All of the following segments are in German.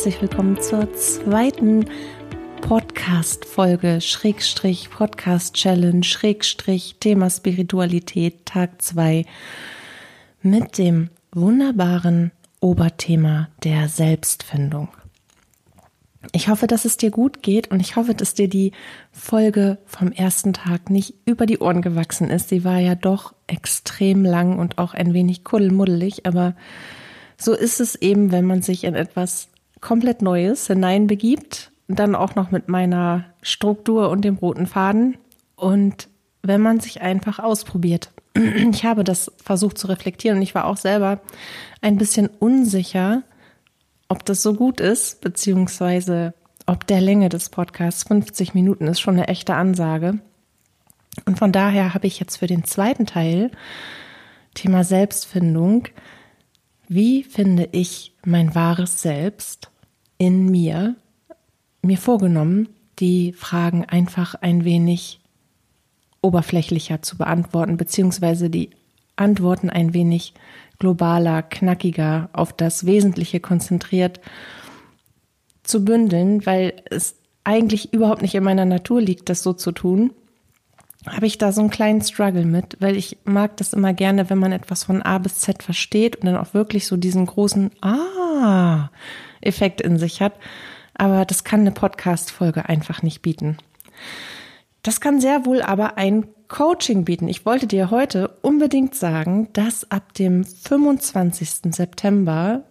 herzlich willkommen zur zweiten Podcast-Folge, Schrägstrich, Podcast-Challenge, Schrägstrich, Thema Spiritualität, Tag 2 mit dem wunderbaren Oberthema der Selbstfindung. Ich hoffe, dass es dir gut geht und ich hoffe, dass dir die Folge vom ersten Tag nicht über die Ohren gewachsen ist. Sie war ja doch extrem lang und auch ein wenig kuddelmuddelig, aber so ist es eben, wenn man sich in etwas komplett Neues hineinbegibt, dann auch noch mit meiner Struktur und dem roten Faden und wenn man sich einfach ausprobiert. Ich habe das versucht zu reflektieren und ich war auch selber ein bisschen unsicher, ob das so gut ist, beziehungsweise ob der Länge des Podcasts 50 Minuten ist schon eine echte Ansage. Und von daher habe ich jetzt für den zweiten Teil, Thema Selbstfindung, wie finde ich mein wahres Selbst in mir, mir vorgenommen, die Fragen einfach ein wenig oberflächlicher zu beantworten, beziehungsweise die Antworten ein wenig globaler, knackiger, auf das Wesentliche konzentriert zu bündeln, weil es eigentlich überhaupt nicht in meiner Natur liegt, das so zu tun, habe ich da so einen kleinen Struggle mit, weil ich mag das immer gerne, wenn man etwas von A bis Z versteht und dann auch wirklich so diesen großen Ah-Effekt in sich hat. Aber das kann eine Podcast-Folge einfach nicht bieten. Das kann sehr wohl aber ein Coaching bieten. Ich wollte dir heute unbedingt sagen, dass ab dem 25. September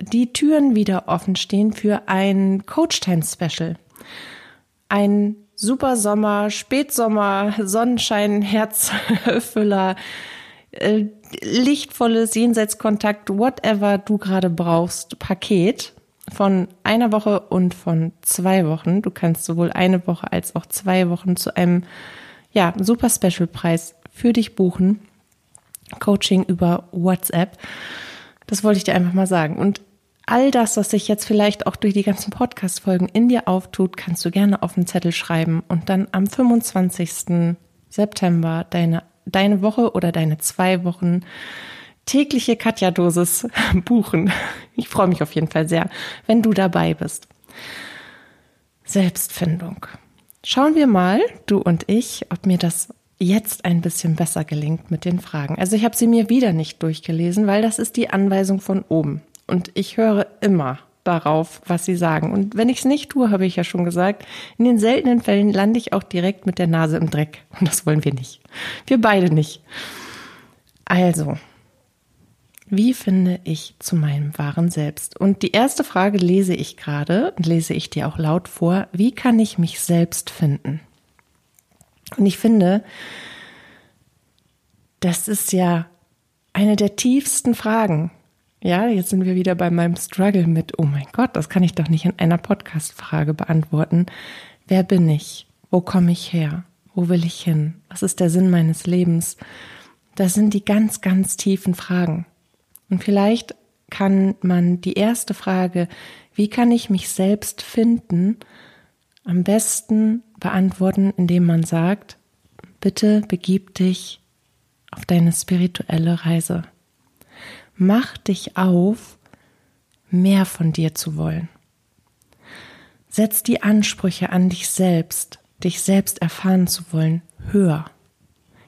die Türen wieder offen stehen für ein Coach Time Special. Ein super Sommer, Spätsommer, Sonnenschein, Herzfüller, äh, lichtvolles Jenseitskontakt, whatever du gerade brauchst, Paket von einer Woche und von zwei Wochen. Du kannst sowohl eine Woche als auch zwei Wochen zu einem ja, super Special Preis für dich buchen. Coaching über WhatsApp. Das wollte ich dir einfach mal sagen. Und all das, was sich jetzt vielleicht auch durch die ganzen Podcast-Folgen in dir auftut, kannst du gerne auf den Zettel schreiben und dann am 25. September deine, deine Woche oder deine zwei Wochen tägliche Katja-Dosis buchen. Ich freue mich auf jeden Fall sehr, wenn du dabei bist. Selbstfindung. Schauen wir mal, du und ich, ob mir das jetzt ein bisschen besser gelingt mit den Fragen. Also ich habe sie mir wieder nicht durchgelesen, weil das ist die Anweisung von oben. Und ich höre immer darauf, was sie sagen. Und wenn ich es nicht tue, habe ich ja schon gesagt, in den seltenen Fällen lande ich auch direkt mit der Nase im Dreck. Und das wollen wir nicht. Wir beide nicht. Also, wie finde ich zu meinem wahren Selbst? Und die erste Frage lese ich gerade und lese ich dir auch laut vor. Wie kann ich mich selbst finden? Und ich finde, das ist ja eine der tiefsten Fragen. Ja, jetzt sind wir wieder bei meinem Struggle mit, oh mein Gott, das kann ich doch nicht in einer Podcast-Frage beantworten. Wer bin ich? Wo komme ich her? Wo will ich hin? Was ist der Sinn meines Lebens? Das sind die ganz, ganz tiefen Fragen. Und vielleicht kann man die erste Frage, wie kann ich mich selbst finden, am besten beantworten, indem man sagt, bitte begib dich auf deine spirituelle Reise. Mach dich auf, mehr von dir zu wollen. Setz die Ansprüche an dich selbst, dich selbst erfahren zu wollen, höher.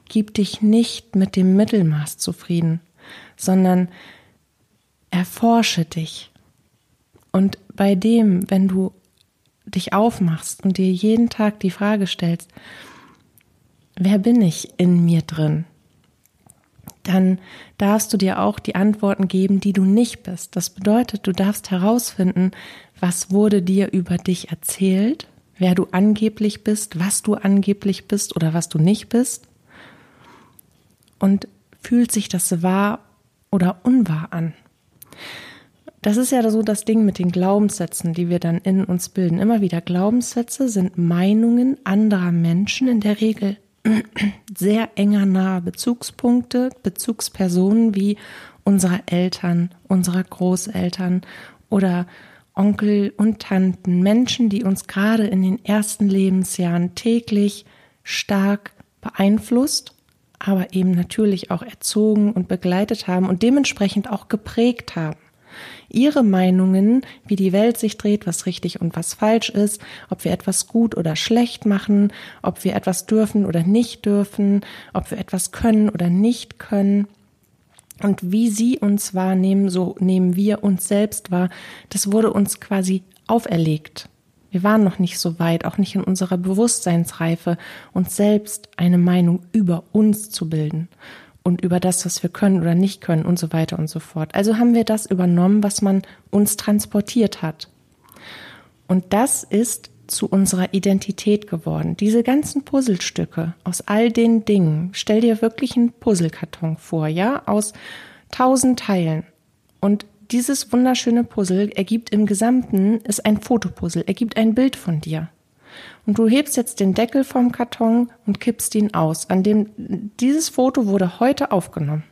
Gib dich nicht mit dem Mittelmaß zufrieden, sondern erforsche dich. Und bei dem, wenn du dich aufmachst und dir jeden Tag die Frage stellst, wer bin ich in mir drin? Dann darfst du dir auch die Antworten geben, die du nicht bist. Das bedeutet, du darfst herausfinden, was wurde dir über dich erzählt, wer du angeblich bist, was du angeblich bist oder was du nicht bist. Und fühlt sich das wahr oder unwahr an? Das ist ja so das Ding mit den Glaubenssätzen, die wir dann in uns bilden. Immer wieder Glaubenssätze sind Meinungen anderer Menschen, in der Regel sehr enger nahe Bezugspunkte, Bezugspersonen wie unserer Eltern, unserer Großeltern oder Onkel und Tanten, Menschen, die uns gerade in den ersten Lebensjahren täglich stark beeinflusst, aber eben natürlich auch erzogen und begleitet haben und dementsprechend auch geprägt haben. Ihre Meinungen, wie die Welt sich dreht, was richtig und was falsch ist, ob wir etwas gut oder schlecht machen, ob wir etwas dürfen oder nicht dürfen, ob wir etwas können oder nicht können. Und wie Sie uns wahrnehmen, so nehmen wir uns selbst wahr. Das wurde uns quasi auferlegt. Wir waren noch nicht so weit, auch nicht in unserer Bewusstseinsreife, uns selbst eine Meinung über uns zu bilden und über das, was wir können oder nicht können und so weiter und so fort. Also haben wir das übernommen, was man uns transportiert hat. Und das ist zu unserer Identität geworden. Diese ganzen Puzzlestücke aus all den Dingen. Stell dir wirklich einen Puzzlekarton vor, ja, aus tausend Teilen. Und dieses wunderschöne Puzzle ergibt im Gesamten ist ein Fotopuzzle, ergibt ein Bild von dir. Und du hebst jetzt den Deckel vom Karton und kippst ihn aus. An dem, dieses Foto wurde heute aufgenommen.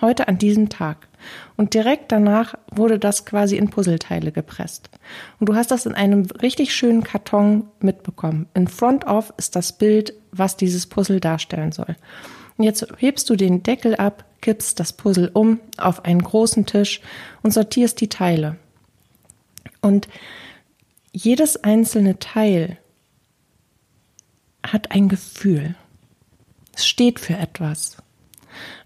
Heute an diesem Tag. Und direkt danach wurde das quasi in Puzzleteile gepresst. Und du hast das in einem richtig schönen Karton mitbekommen. In Front of ist das Bild, was dieses Puzzle darstellen soll. Und jetzt hebst du den Deckel ab, kippst das Puzzle um auf einen großen Tisch und sortierst die Teile. Und jedes einzelne Teil hat ein Gefühl. Es steht für etwas.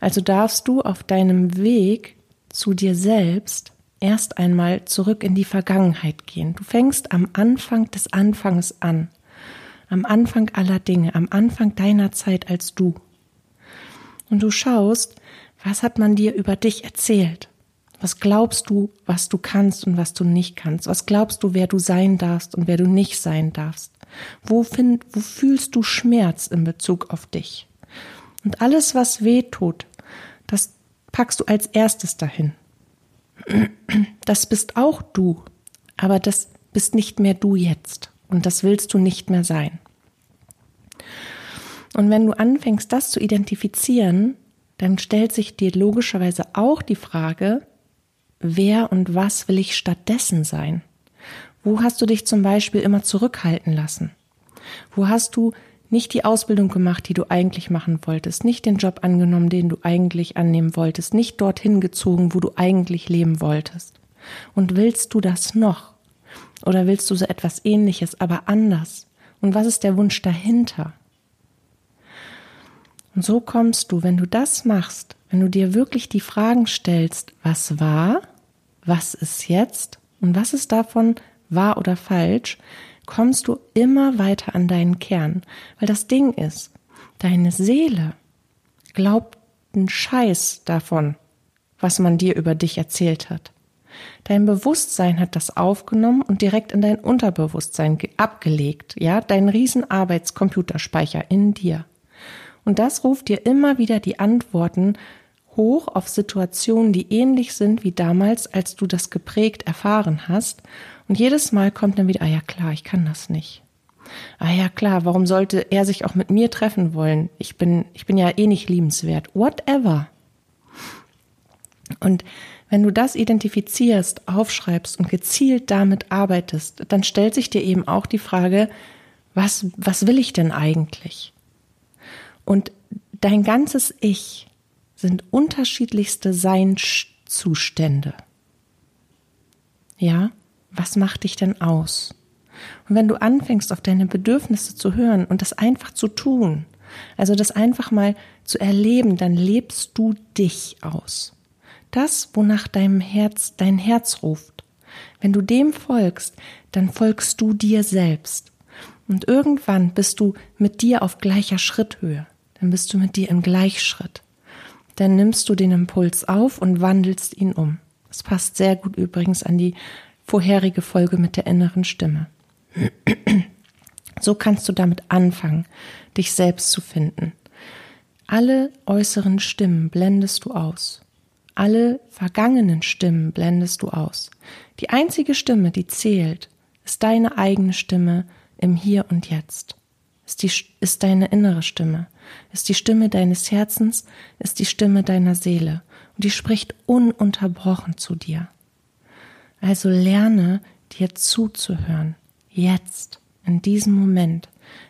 Also darfst du auf deinem Weg zu dir selbst erst einmal zurück in die Vergangenheit gehen. Du fängst am Anfang des Anfangs an. Am Anfang aller Dinge, am Anfang deiner Zeit als du. Und du schaust, was hat man dir über dich erzählt? Was glaubst du, was du kannst und was du nicht kannst? Was glaubst du, wer du sein darfst und wer du nicht sein darfst? Wo, find, wo fühlst du Schmerz in Bezug auf dich? Und alles, was weh tut, das packst du als erstes dahin. Das bist auch du, aber das bist nicht mehr du jetzt und das willst du nicht mehr sein. Und wenn du anfängst, das zu identifizieren, dann stellt sich dir logischerweise auch die Frage, wer und was will ich stattdessen sein? Wo hast du dich zum Beispiel immer zurückhalten lassen? Wo hast du nicht die Ausbildung gemacht, die du eigentlich machen wolltest, nicht den Job angenommen, den du eigentlich annehmen wolltest, nicht dorthin gezogen, wo du eigentlich leben wolltest? Und willst du das noch? Oder willst du so etwas ähnliches, aber anders? Und was ist der Wunsch dahinter? Und so kommst du, wenn du das machst, wenn du dir wirklich die Fragen stellst, was war, was ist jetzt und was ist davon wahr oder falsch, kommst du immer weiter an deinen Kern. Weil das Ding ist, deine Seele glaubt einen Scheiß davon, was man dir über dich erzählt hat. Dein Bewusstsein hat das aufgenommen und direkt in dein Unterbewusstsein abgelegt, ja, dein riesen Arbeitscomputerspeicher in dir. Und das ruft dir immer wieder die Antworten hoch auf Situationen, die ähnlich sind wie damals, als du das geprägt erfahren hast. Und jedes Mal kommt dann wieder, ah ja klar, ich kann das nicht. Ah ja klar, warum sollte er sich auch mit mir treffen wollen? Ich bin, ich bin ja eh nicht liebenswert. Whatever. Und wenn du das identifizierst, aufschreibst und gezielt damit arbeitest, dann stellt sich dir eben auch die Frage, was, was will ich denn eigentlich? Und dein ganzes Ich sind unterschiedlichste Seinszustände. Ja, was macht dich denn aus? Und wenn du anfängst, auf deine Bedürfnisse zu hören und das einfach zu tun, also das einfach mal zu erleben, dann lebst du dich aus. Das, wonach deinem Herz, dein Herz ruft. Wenn du dem folgst, dann folgst du dir selbst. Und irgendwann bist du mit dir auf gleicher Schritthöhe. Dann bist du mit dir im Gleichschritt dann nimmst du den Impuls auf und wandelst ihn um. Das passt sehr gut übrigens an die vorherige Folge mit der inneren Stimme. So kannst du damit anfangen, dich selbst zu finden. Alle äußeren Stimmen blendest du aus. Alle vergangenen Stimmen blendest du aus. Die einzige Stimme, die zählt, ist deine eigene Stimme im Hier und Jetzt ist, die, ist deine innere Stimme, ist die Stimme deines Herzens, ist die Stimme deiner Seele und die spricht ununterbrochen zu dir. Also lerne dir zuzuhören, jetzt, in diesem Moment,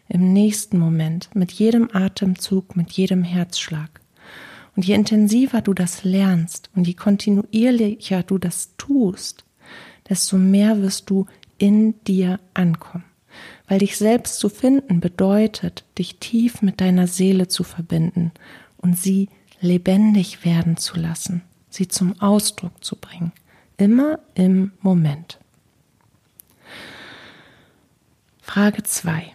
im nächsten Moment, mit jedem Atemzug, mit jedem Herzschlag. Und je intensiver du das lernst und je kontinuierlicher du das tust, desto mehr wirst du in dir ankommen. Weil dich selbst zu finden bedeutet, dich tief mit deiner Seele zu verbinden und sie lebendig werden zu lassen, sie zum Ausdruck zu bringen, immer im Moment. Frage 2.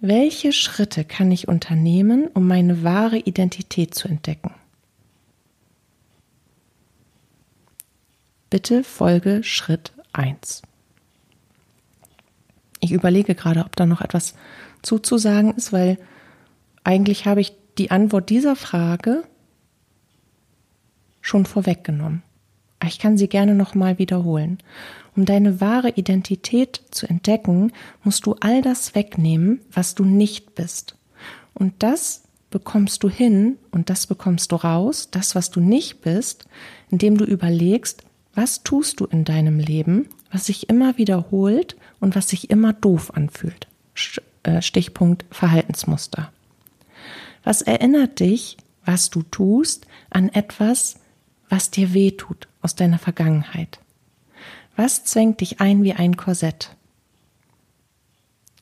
Welche Schritte kann ich unternehmen, um meine wahre Identität zu entdecken? Bitte folge Schritt 1. Ich überlege gerade, ob da noch etwas zuzusagen ist, weil eigentlich habe ich die Antwort dieser Frage schon vorweggenommen. Ich kann sie gerne nochmal wiederholen. Um deine wahre Identität zu entdecken, musst du all das wegnehmen, was du nicht bist. Und das bekommst du hin und das bekommst du raus, das, was du nicht bist, indem du überlegst, was tust du in deinem Leben, was sich immer wiederholt und was sich immer doof anfühlt. Äh, Stichpunkt Verhaltensmuster. Was erinnert dich, was du tust, an etwas, was dir weh tut aus deiner Vergangenheit? Was zwängt dich ein wie ein Korsett?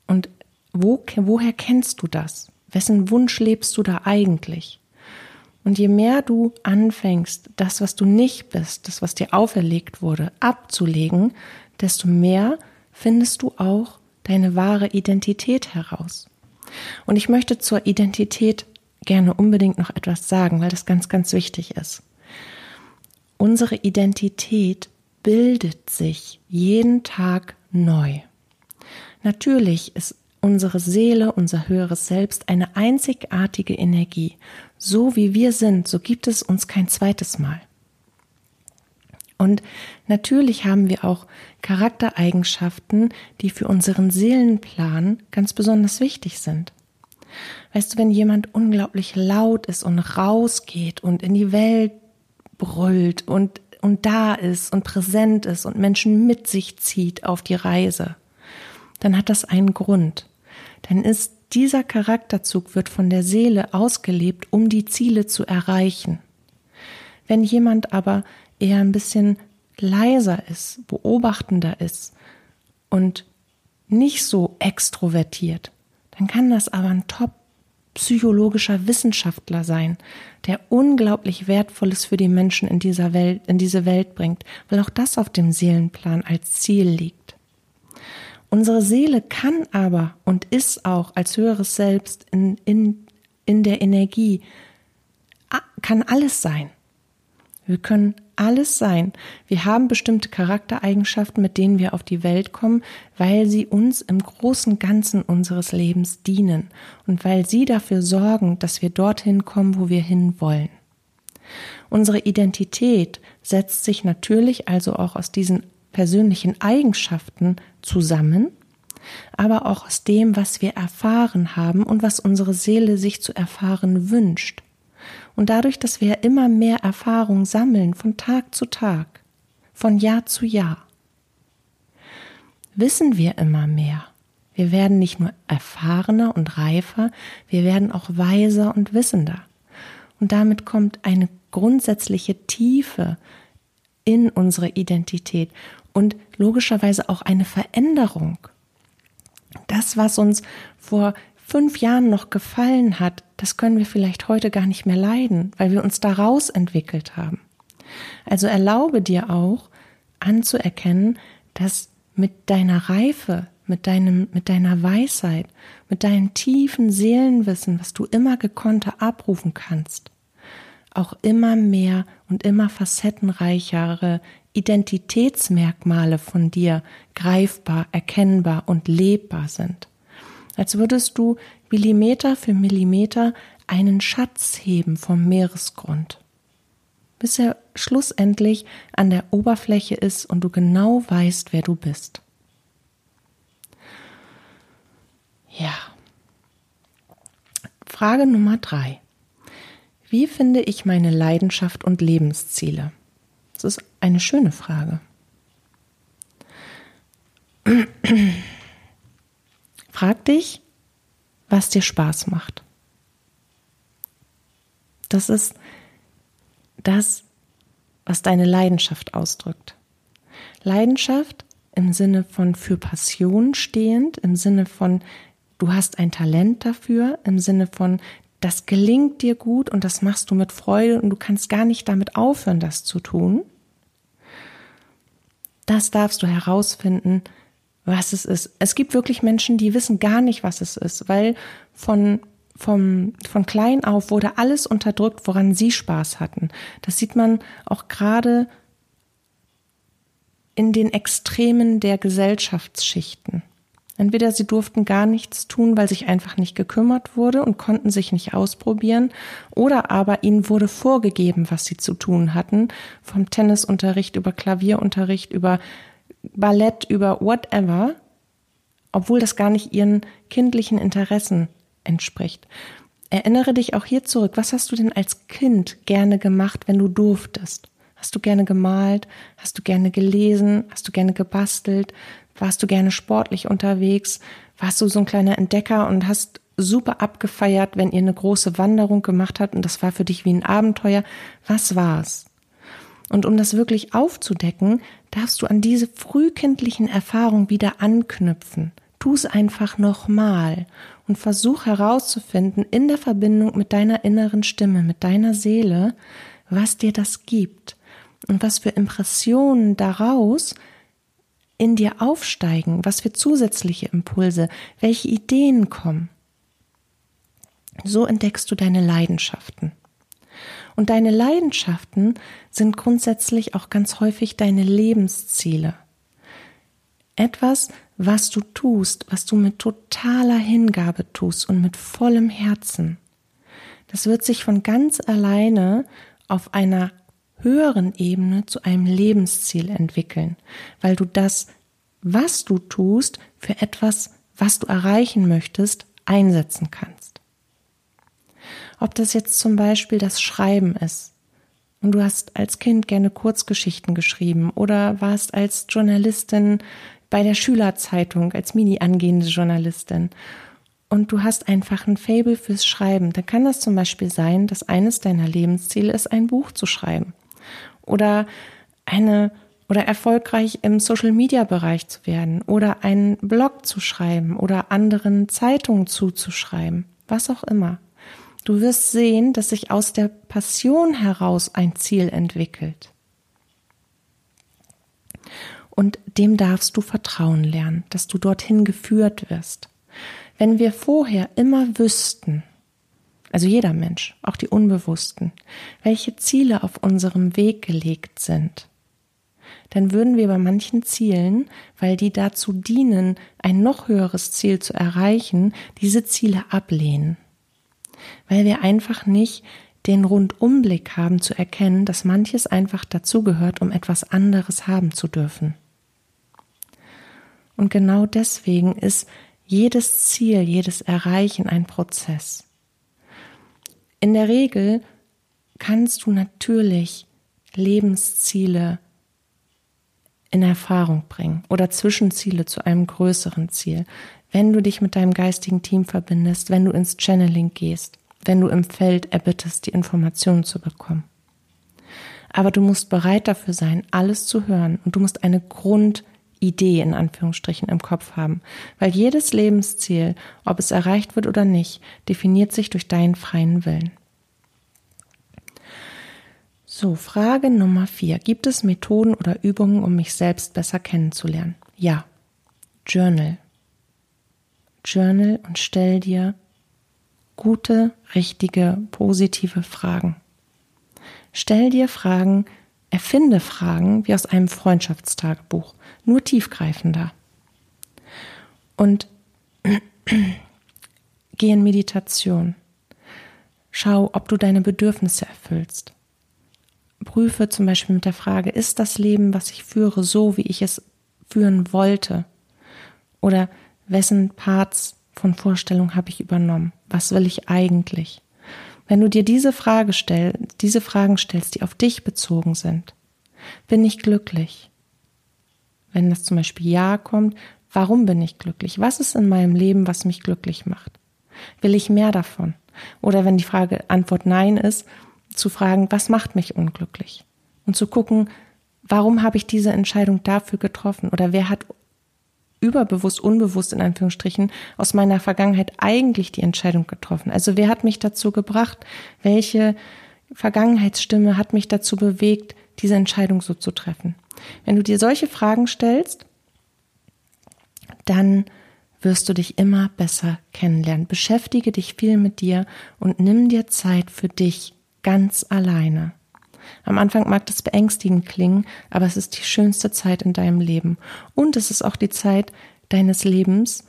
Und wo, woher kennst du das? Wessen Wunsch lebst du da eigentlich? Und je mehr du anfängst, das, was du nicht bist, das, was dir auferlegt wurde, abzulegen, desto mehr findest du auch deine wahre Identität heraus. Und ich möchte zur Identität gerne unbedingt noch etwas sagen, weil das ganz, ganz wichtig ist. Unsere Identität bildet sich jeden Tag neu. Natürlich ist unsere Seele, unser höheres Selbst eine einzigartige Energie. So wie wir sind, so gibt es uns kein zweites Mal. Und natürlich haben wir auch Charaktereigenschaften, die für unseren Seelenplan ganz besonders wichtig sind. Weißt du, wenn jemand unglaublich laut ist und rausgeht und in die Welt brüllt und und da ist und präsent ist und Menschen mit sich zieht auf die Reise, dann hat das einen Grund. Dann ist dieser Charakterzug wird von der Seele ausgelebt, um die Ziele zu erreichen. Wenn jemand aber eher ein bisschen leiser ist, beobachtender ist und nicht so extrovertiert, dann kann das aber ein top psychologischer Wissenschaftler sein, der unglaublich Wertvolles für die Menschen in dieser Welt, in diese Welt bringt, weil auch das auf dem Seelenplan als Ziel liegt. Unsere Seele kann aber und ist auch als höheres Selbst in, in, in der Energie, kann alles sein. Wir können alles sein. Wir haben bestimmte Charaktereigenschaften, mit denen wir auf die Welt kommen, weil sie uns im großen Ganzen unseres Lebens dienen und weil sie dafür sorgen, dass wir dorthin kommen, wo wir hin wollen. Unsere Identität setzt sich natürlich also auch aus diesen persönlichen Eigenschaften zusammen, aber auch aus dem, was wir erfahren haben und was unsere Seele sich zu erfahren wünscht. Und dadurch, dass wir immer mehr Erfahrung sammeln von Tag zu Tag, von Jahr zu Jahr, wissen wir immer mehr. Wir werden nicht nur erfahrener und reifer, wir werden auch weiser und wissender. Und damit kommt eine grundsätzliche Tiefe in unsere Identität und logischerweise auch eine Veränderung. Das, was uns vor fünf Jahren noch gefallen hat, das können wir vielleicht heute gar nicht mehr leiden, weil wir uns daraus entwickelt haben. Also erlaube dir auch anzuerkennen, dass mit deiner Reife, mit deinem, mit deiner Weisheit, mit deinem tiefen Seelenwissen, was du immer gekonnter abrufen kannst, auch immer mehr und immer facettenreichere Identitätsmerkmale von dir greifbar, erkennbar und lebbar sind als würdest du Millimeter für Millimeter einen Schatz heben vom Meeresgrund, bis er schlussendlich an der Oberfläche ist und du genau weißt, wer du bist. Ja. Frage Nummer drei. Wie finde ich meine Leidenschaft und Lebensziele? Das ist eine schöne Frage. Frag dich, was dir Spaß macht. Das ist das, was deine Leidenschaft ausdrückt. Leidenschaft im Sinne von für Passion stehend, im Sinne von du hast ein Talent dafür, im Sinne von das gelingt dir gut und das machst du mit Freude und du kannst gar nicht damit aufhören, das zu tun. Das darfst du herausfinden, was es ist. Es gibt wirklich Menschen, die wissen gar nicht, was es ist, weil von vom, von klein auf wurde alles unterdrückt, woran sie Spaß hatten. Das sieht man auch gerade in den Extremen der Gesellschaftsschichten. Entweder sie durften gar nichts tun, weil sich einfach nicht gekümmert wurde und konnten sich nicht ausprobieren, oder aber ihnen wurde vorgegeben, was sie zu tun hatten, vom Tennisunterricht über Klavierunterricht, über Ballett, über whatever, obwohl das gar nicht ihren kindlichen Interessen entspricht. Erinnere dich auch hier zurück, was hast du denn als Kind gerne gemacht, wenn du durftest? Hast du gerne gemalt? Hast du gerne gelesen? Hast du gerne gebastelt? Warst du gerne sportlich unterwegs? Warst du so ein kleiner Entdecker und hast super abgefeiert, wenn ihr eine große Wanderung gemacht habt und das war für dich wie ein Abenteuer? Was war's? Und um das wirklich aufzudecken, darfst du an diese frühkindlichen Erfahrungen wieder anknüpfen. Tu es einfach nochmal und versuch herauszufinden in der Verbindung mit deiner inneren Stimme, mit deiner Seele, was dir das gibt und was für Impressionen daraus in dir aufsteigen, was für zusätzliche Impulse, welche Ideen kommen. So entdeckst du deine Leidenschaften. Und deine Leidenschaften sind grundsätzlich auch ganz häufig deine Lebensziele. Etwas, was du tust, was du mit totaler Hingabe tust und mit vollem Herzen. Das wird sich von ganz alleine auf einer höheren Ebene zu einem Lebensziel entwickeln, weil du das, was du tust, für etwas, was du erreichen möchtest, einsetzen kannst. Ob das jetzt zum Beispiel das Schreiben ist, und du hast als Kind gerne Kurzgeschichten geschrieben oder warst als Journalistin bei der Schülerzeitung, als mini angehende Journalistin. Und du hast einfach ein Fable fürs Schreiben, dann kann das zum Beispiel sein, dass eines deiner Lebensziele ist, ein Buch zu schreiben. Oder eine oder erfolgreich im Social Media Bereich zu werden. Oder einen Blog zu schreiben. Oder anderen Zeitungen zuzuschreiben, was auch immer. Du wirst sehen, dass sich aus der Passion heraus ein Ziel entwickelt. Und dem darfst du vertrauen lernen, dass du dorthin geführt wirst. Wenn wir vorher immer wüssten, also jeder Mensch, auch die Unbewussten, welche Ziele auf unserem Weg gelegt sind, dann würden wir bei manchen Zielen, weil die dazu dienen, ein noch höheres Ziel zu erreichen, diese Ziele ablehnen. Weil wir einfach nicht den Rundumblick haben zu erkennen, dass manches einfach dazugehört, um etwas anderes haben zu dürfen. Und genau deswegen ist jedes Ziel, jedes Erreichen ein Prozess. In der Regel kannst du natürlich Lebensziele in Erfahrung bringen oder Zwischenziele zu einem größeren Ziel, wenn du dich mit deinem geistigen Team verbindest, wenn du ins Channeling gehst, wenn du im Feld erbittest, die Informationen zu bekommen. Aber du musst bereit dafür sein, alles zu hören und du musst eine Grundidee in Anführungsstrichen im Kopf haben, weil jedes Lebensziel, ob es erreicht wird oder nicht, definiert sich durch deinen freien Willen. So, Frage Nummer vier. Gibt es Methoden oder Übungen, um mich selbst besser kennenzulernen? Ja. Journal. Journal und stell dir gute, richtige, positive Fragen. Stell dir Fragen, erfinde Fragen wie aus einem Freundschaftstagebuch, nur tiefgreifender. Und geh in Meditation. Schau, ob du deine Bedürfnisse erfüllst prüfe zum Beispiel mit der Frage, ist das Leben, was ich führe, so, wie ich es führen wollte? Oder wessen Parts von Vorstellung habe ich übernommen? Was will ich eigentlich? Wenn du dir diese Frage stellst, diese Fragen stellst, die auf dich bezogen sind, bin ich glücklich? Wenn das zum Beispiel Ja kommt, warum bin ich glücklich? Was ist in meinem Leben, was mich glücklich macht? Will ich mehr davon? Oder wenn die Frage Antwort Nein ist, zu fragen, was macht mich unglücklich? Und zu gucken, warum habe ich diese Entscheidung dafür getroffen? Oder wer hat überbewusst, unbewusst in Anführungsstrichen aus meiner Vergangenheit eigentlich die Entscheidung getroffen? Also wer hat mich dazu gebracht? Welche Vergangenheitsstimme hat mich dazu bewegt, diese Entscheidung so zu treffen? Wenn du dir solche Fragen stellst, dann wirst du dich immer besser kennenlernen. Beschäftige dich viel mit dir und nimm dir Zeit für dich ganz alleine. Am Anfang mag das beängstigend klingen, aber es ist die schönste Zeit in deinem Leben. Und es ist auch die Zeit deines Lebens,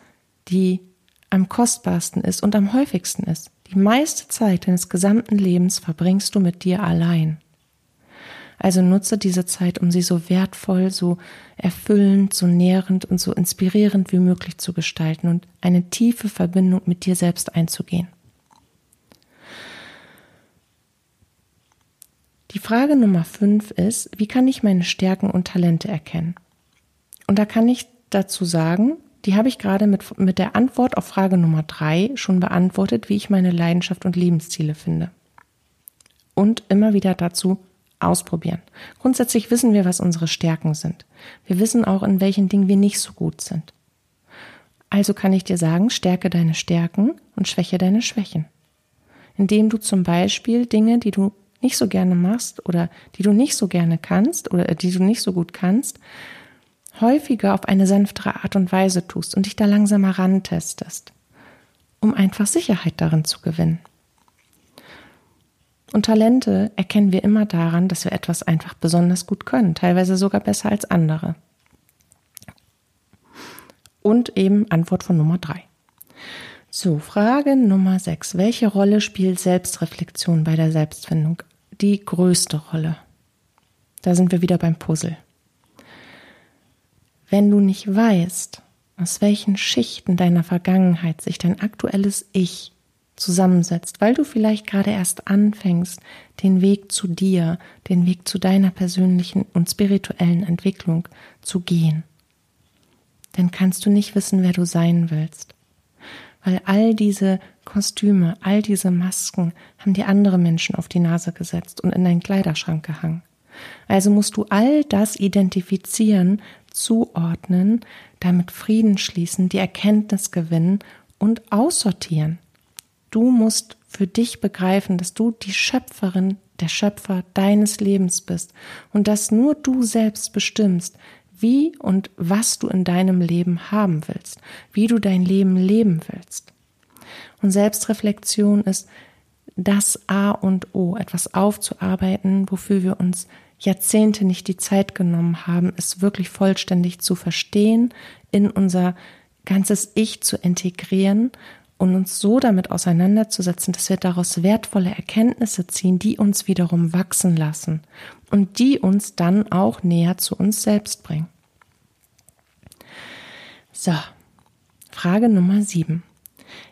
die am kostbarsten ist und am häufigsten ist. Die meiste Zeit deines gesamten Lebens verbringst du mit dir allein. Also nutze diese Zeit, um sie so wertvoll, so erfüllend, so nährend und so inspirierend wie möglich zu gestalten und eine tiefe Verbindung mit dir selbst einzugehen. Die Frage Nummer fünf ist, wie kann ich meine Stärken und Talente erkennen? Und da kann ich dazu sagen, die habe ich gerade mit, mit der Antwort auf Frage Nummer drei schon beantwortet, wie ich meine Leidenschaft und Lebensziele finde. Und immer wieder dazu, ausprobieren. Grundsätzlich wissen wir, was unsere Stärken sind. Wir wissen auch, in welchen Dingen wir nicht so gut sind. Also kann ich dir sagen, stärke deine Stärken und schwäche deine Schwächen. Indem du zum Beispiel Dinge, die du nicht so gerne machst oder die du nicht so gerne kannst oder die du nicht so gut kannst, häufiger auf eine sanftere Art und Weise tust und dich da langsamer rantestest, um einfach Sicherheit darin zu gewinnen. Und Talente erkennen wir immer daran, dass wir etwas einfach besonders gut können, teilweise sogar besser als andere. Und eben Antwort von Nummer drei. So, Frage Nummer sechs. Welche Rolle spielt Selbstreflexion bei der Selbstfindung? Die größte Rolle. Da sind wir wieder beim Puzzle. Wenn du nicht weißt, aus welchen Schichten deiner Vergangenheit sich dein aktuelles Ich zusammensetzt, weil du vielleicht gerade erst anfängst, den Weg zu dir, den Weg zu deiner persönlichen und spirituellen Entwicklung zu gehen. Dann kannst du nicht wissen, wer du sein willst. Weil all diese Kostüme, all diese Masken haben dir andere Menschen auf die Nase gesetzt und in deinen Kleiderschrank gehangen. Also musst du all das identifizieren, zuordnen, damit Frieden schließen, die Erkenntnis gewinnen und aussortieren. Du musst für dich begreifen, dass du die Schöpferin, der Schöpfer deines Lebens bist und dass nur du selbst bestimmst, wie und was du in deinem Leben haben willst, wie du dein Leben leben willst. Und Selbstreflexion ist das A und O, etwas aufzuarbeiten, wofür wir uns Jahrzehnte nicht die Zeit genommen haben, es wirklich vollständig zu verstehen, in unser ganzes Ich zu integrieren und uns so damit auseinanderzusetzen, dass wir daraus wertvolle Erkenntnisse ziehen, die uns wiederum wachsen lassen und die uns dann auch näher zu uns selbst bringen. So, Frage Nummer sieben.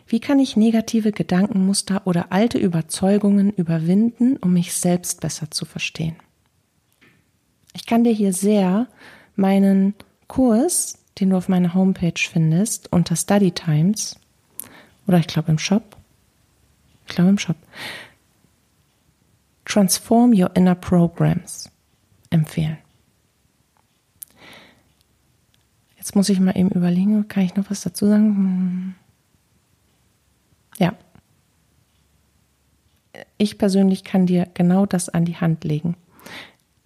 Wie kann ich negative Gedankenmuster oder alte Überzeugungen überwinden, um mich selbst besser zu verstehen? Ich kann dir hier sehr meinen Kurs, den du auf meiner Homepage findest, unter Study Times, oder ich glaube im Shop. Ich glaube im Shop. Transform Your Inner Programs empfehlen. Jetzt muss ich mal eben überlegen, kann ich noch was dazu sagen? Hm. Ja. Ich persönlich kann dir genau das an die Hand legen.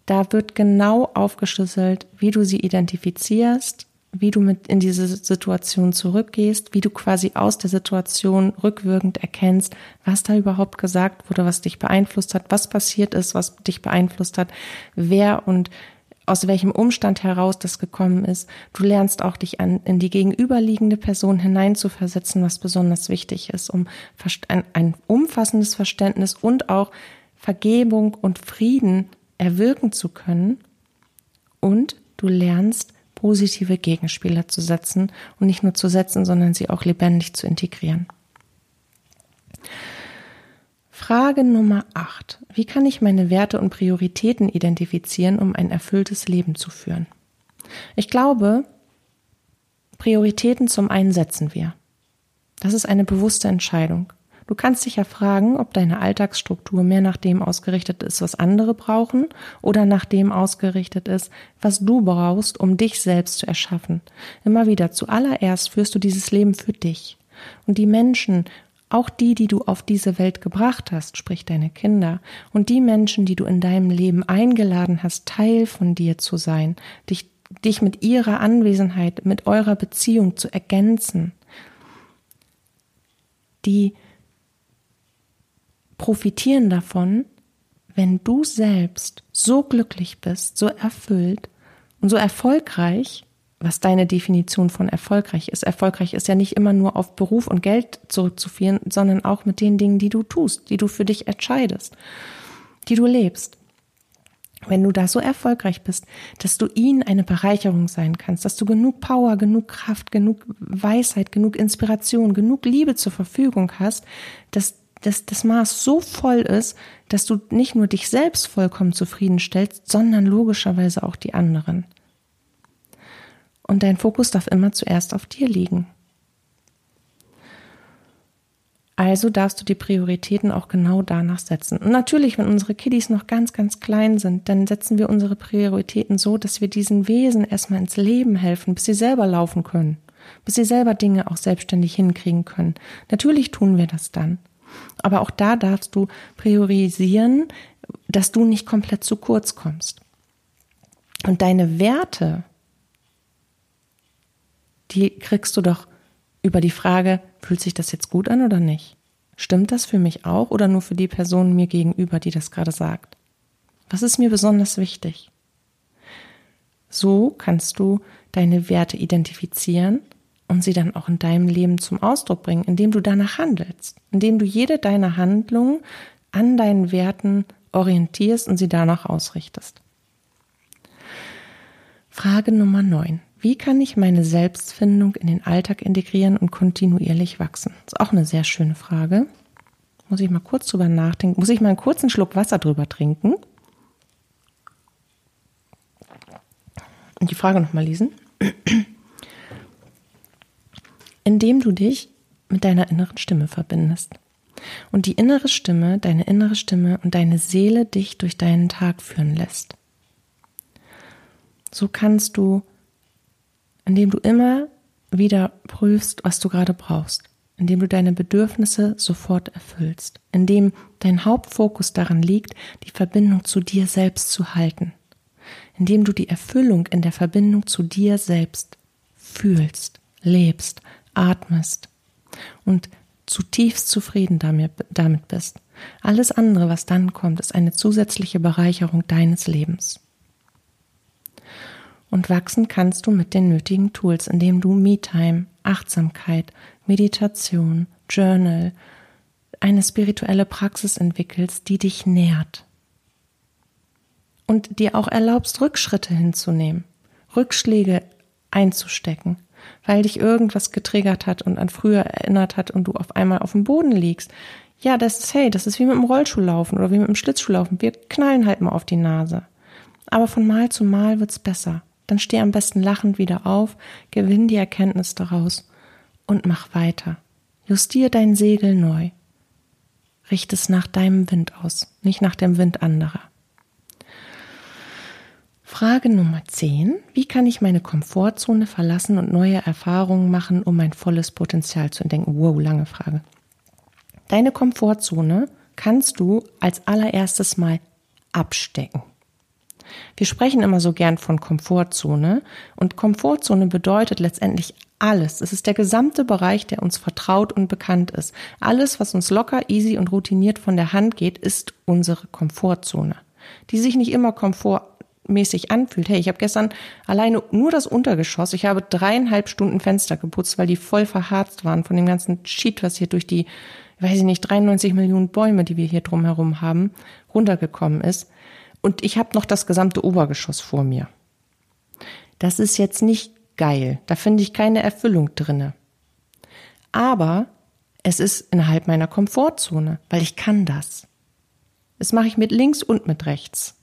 Da wird genau aufgeschlüsselt, wie du sie identifizierst, wie du mit in diese Situation zurückgehst, wie du quasi aus der Situation rückwirkend erkennst, was da überhaupt gesagt wurde, was dich beeinflusst hat, was passiert ist, was dich beeinflusst hat, wer und aus welchem Umstand heraus das gekommen ist. Du lernst auch dich an, in die gegenüberliegende Person hineinzuversetzen, was besonders wichtig ist, um ein, ein umfassendes Verständnis und auch Vergebung und Frieden erwirken zu können. Und du lernst positive Gegenspieler zu setzen und nicht nur zu setzen, sondern sie auch lebendig zu integrieren. Frage Nummer 8. Wie kann ich meine Werte und Prioritäten identifizieren, um ein erfülltes Leben zu führen? Ich glaube, Prioritäten zum einen setzen wir. Das ist eine bewusste Entscheidung. Du kannst dich ja fragen, ob deine Alltagsstruktur mehr nach dem ausgerichtet ist, was andere brauchen, oder nach dem ausgerichtet ist, was du brauchst, um dich selbst zu erschaffen. Immer wieder, zuallererst führst du dieses Leben für dich. Und die Menschen, auch die, die du auf diese Welt gebracht hast, sprich deine Kinder, und die Menschen, die du in deinem Leben eingeladen hast, Teil von dir zu sein, dich, dich mit ihrer Anwesenheit, mit eurer Beziehung zu ergänzen, die profitieren davon, wenn du selbst so glücklich bist, so erfüllt und so erfolgreich, was deine Definition von erfolgreich ist. Erfolgreich ist ja nicht immer nur auf Beruf und Geld zurückzuführen, sondern auch mit den Dingen, die du tust, die du für dich entscheidest, die du lebst. Wenn du da so erfolgreich bist, dass du ihnen eine Bereicherung sein kannst, dass du genug Power, genug Kraft, genug Weisheit, genug Inspiration, genug Liebe zur Verfügung hast, dass dass das Maß so voll ist, dass du nicht nur dich selbst vollkommen zufriedenstellst, sondern logischerweise auch die anderen. Und dein Fokus darf immer zuerst auf dir liegen. Also darfst du die Prioritäten auch genau danach setzen. Und natürlich, wenn unsere Kiddies noch ganz, ganz klein sind, dann setzen wir unsere Prioritäten so, dass wir diesen Wesen erstmal ins Leben helfen, bis sie selber laufen können, bis sie selber Dinge auch selbstständig hinkriegen können. Natürlich tun wir das dann. Aber auch da darfst du priorisieren, dass du nicht komplett zu kurz kommst. Und deine Werte, die kriegst du doch über die Frage, fühlt sich das jetzt gut an oder nicht? Stimmt das für mich auch oder nur für die Person mir gegenüber, die das gerade sagt? Was ist mir besonders wichtig? So kannst du deine Werte identifizieren und sie dann auch in deinem Leben zum Ausdruck bringen, indem du danach handelst, indem du jede deiner Handlungen an deinen Werten orientierst und sie danach ausrichtest. Frage Nummer 9. Wie kann ich meine Selbstfindung in den Alltag integrieren und kontinuierlich wachsen? Das ist auch eine sehr schöne Frage. Muss ich mal kurz drüber nachdenken. Muss ich mal einen kurzen Schluck Wasser drüber trinken? Und die Frage nochmal lesen indem du dich mit deiner inneren Stimme verbindest. Und die innere Stimme, deine innere Stimme und deine Seele dich durch deinen Tag führen lässt. So kannst du, indem du immer wieder prüfst, was du gerade brauchst, indem du deine Bedürfnisse sofort erfüllst, indem dein Hauptfokus daran liegt, die Verbindung zu dir selbst zu halten, indem du die Erfüllung in der Verbindung zu dir selbst fühlst, lebst, atmest und zutiefst zufrieden damit, bist. Alles andere, was dann kommt, ist eine zusätzliche Bereicherung deines Lebens. Und wachsen kannst du mit den nötigen Tools, indem du Me-Time, Achtsamkeit, Meditation, Journal, eine spirituelle Praxis entwickelst, die dich nährt. Und dir auch erlaubst, Rückschritte hinzunehmen, Rückschläge einzustecken, weil dich irgendwas getriggert hat und an früher erinnert hat und du auf einmal auf dem Boden liegst. Ja, das ist, hey, das ist wie mit dem Rollschuhlaufen oder wie mit dem Schlittschuhlaufen. Wir knallen halt mal auf die Nase. Aber von Mal zu Mal wird's besser. Dann steh am besten lachend wieder auf, gewinn die Erkenntnis daraus und mach weiter. Justier dein Segel neu. Richte es nach deinem Wind aus, nicht nach dem Wind anderer. Frage Nummer 10. Wie kann ich meine Komfortzone verlassen und neue Erfahrungen machen, um mein volles Potenzial zu entdecken? Wow, lange Frage. Deine Komfortzone kannst du als allererstes mal abstecken. Wir sprechen immer so gern von Komfortzone und Komfortzone bedeutet letztendlich alles. Es ist der gesamte Bereich, der uns vertraut und bekannt ist. Alles, was uns locker, easy und routiniert von der Hand geht, ist unsere Komfortzone, die sich nicht immer Komfort mäßig anfühlt. Hey, ich habe gestern alleine nur das Untergeschoss, ich habe dreieinhalb Stunden Fenster geputzt, weil die voll verharzt waren von dem ganzen Shit, was hier durch die, weiß ich nicht, 93 Millionen Bäume, die wir hier drumherum haben, runtergekommen ist. Und ich habe noch das gesamte Obergeschoss vor mir. Das ist jetzt nicht geil. Da finde ich keine Erfüllung drinne. Aber es ist innerhalb meiner Komfortzone, weil ich kann das. Das mache ich mit links und mit rechts.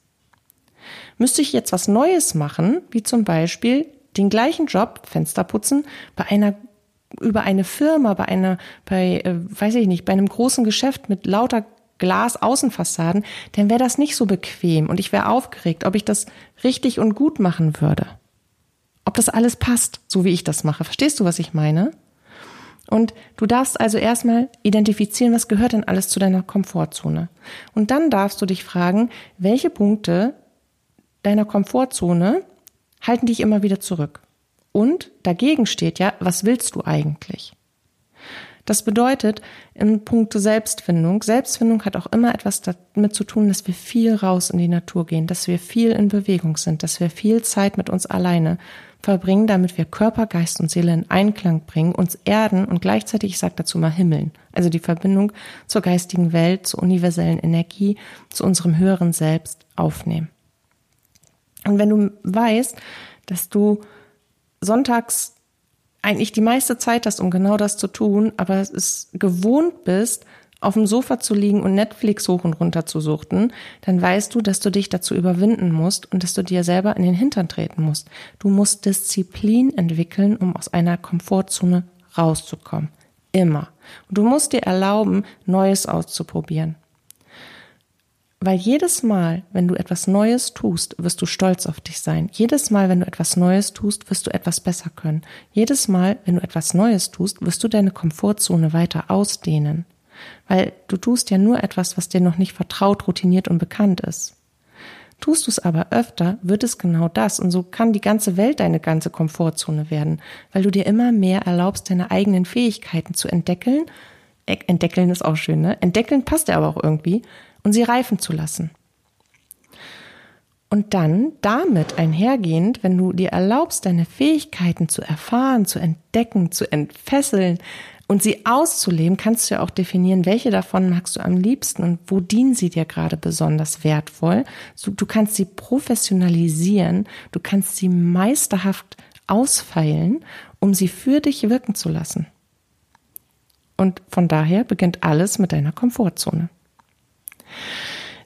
Müsste ich jetzt was Neues machen, wie zum Beispiel den gleichen Job, Fenster putzen, bei einer über eine Firma, bei einer, bei, äh, weiß ich nicht, bei einem großen Geschäft mit lauter Glas-Außenfassaden, dann wäre das nicht so bequem und ich wäre aufgeregt, ob ich das richtig und gut machen würde. Ob das alles passt, so wie ich das mache. Verstehst du, was ich meine? Und du darfst also erstmal identifizieren, was gehört denn alles zu deiner Komfortzone. Und dann darfst du dich fragen, welche Punkte deiner Komfortzone halten dich immer wieder zurück. Und dagegen steht ja, was willst du eigentlich? Das bedeutet, in puncto Selbstfindung, Selbstfindung hat auch immer etwas damit zu tun, dass wir viel raus in die Natur gehen, dass wir viel in Bewegung sind, dass wir viel Zeit mit uns alleine verbringen, damit wir Körper, Geist und Seele in Einklang bringen, uns erden und gleichzeitig, ich sage dazu mal Himmeln, also die Verbindung zur geistigen Welt, zur universellen Energie, zu unserem höheren Selbst aufnehmen. Und wenn du weißt, dass du sonntags eigentlich die meiste Zeit hast, um genau das zu tun, aber es gewohnt bist, auf dem Sofa zu liegen und Netflix hoch und runter zu suchten, dann weißt du, dass du dich dazu überwinden musst und dass du dir selber in den Hintern treten musst. Du musst Disziplin entwickeln, um aus einer Komfortzone rauszukommen. Immer. Und du musst dir erlauben, Neues auszuprobieren. Weil jedes Mal, wenn du etwas Neues tust, wirst du stolz auf dich sein. Jedes Mal, wenn du etwas Neues tust, wirst du etwas besser können. Jedes Mal, wenn du etwas Neues tust, wirst du deine Komfortzone weiter ausdehnen. Weil du tust ja nur etwas, was dir noch nicht vertraut, routiniert und bekannt ist. Tust du es aber öfter, wird es genau das und so kann die ganze Welt deine ganze Komfortzone werden, weil du dir immer mehr erlaubst, deine eigenen Fähigkeiten zu entdeckeln. Entdeckeln ist auch schön, ne? Entdeckeln passt ja aber auch irgendwie und sie reifen zu lassen. Und dann damit einhergehend, wenn du dir erlaubst, deine Fähigkeiten zu erfahren, zu entdecken, zu entfesseln und sie auszuleben, kannst du ja auch definieren, welche davon magst du am liebsten und wo dienen sie dir gerade besonders wertvoll. Du kannst sie professionalisieren, du kannst sie meisterhaft ausfeilen, um sie für dich wirken zu lassen. Und von daher beginnt alles mit deiner Komfortzone.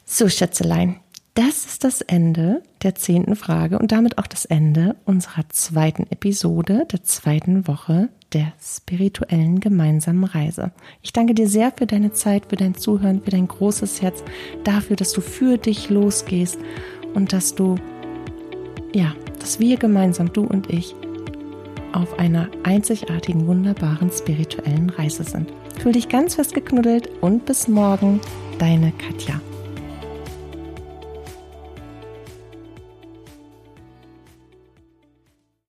So, Schätzelein, das ist das Ende der zehnten Frage und damit auch das Ende unserer zweiten Episode der zweiten Woche der spirituellen gemeinsamen Reise. Ich danke dir sehr für deine Zeit, für dein Zuhören, für dein großes Herz, dafür, dass du für dich losgehst und dass du, ja, dass wir gemeinsam, du und ich, auf einer einzigartigen, wunderbaren spirituellen Reise sind. Fühl dich ganz fest geknuddelt und bis morgen, deine Katja.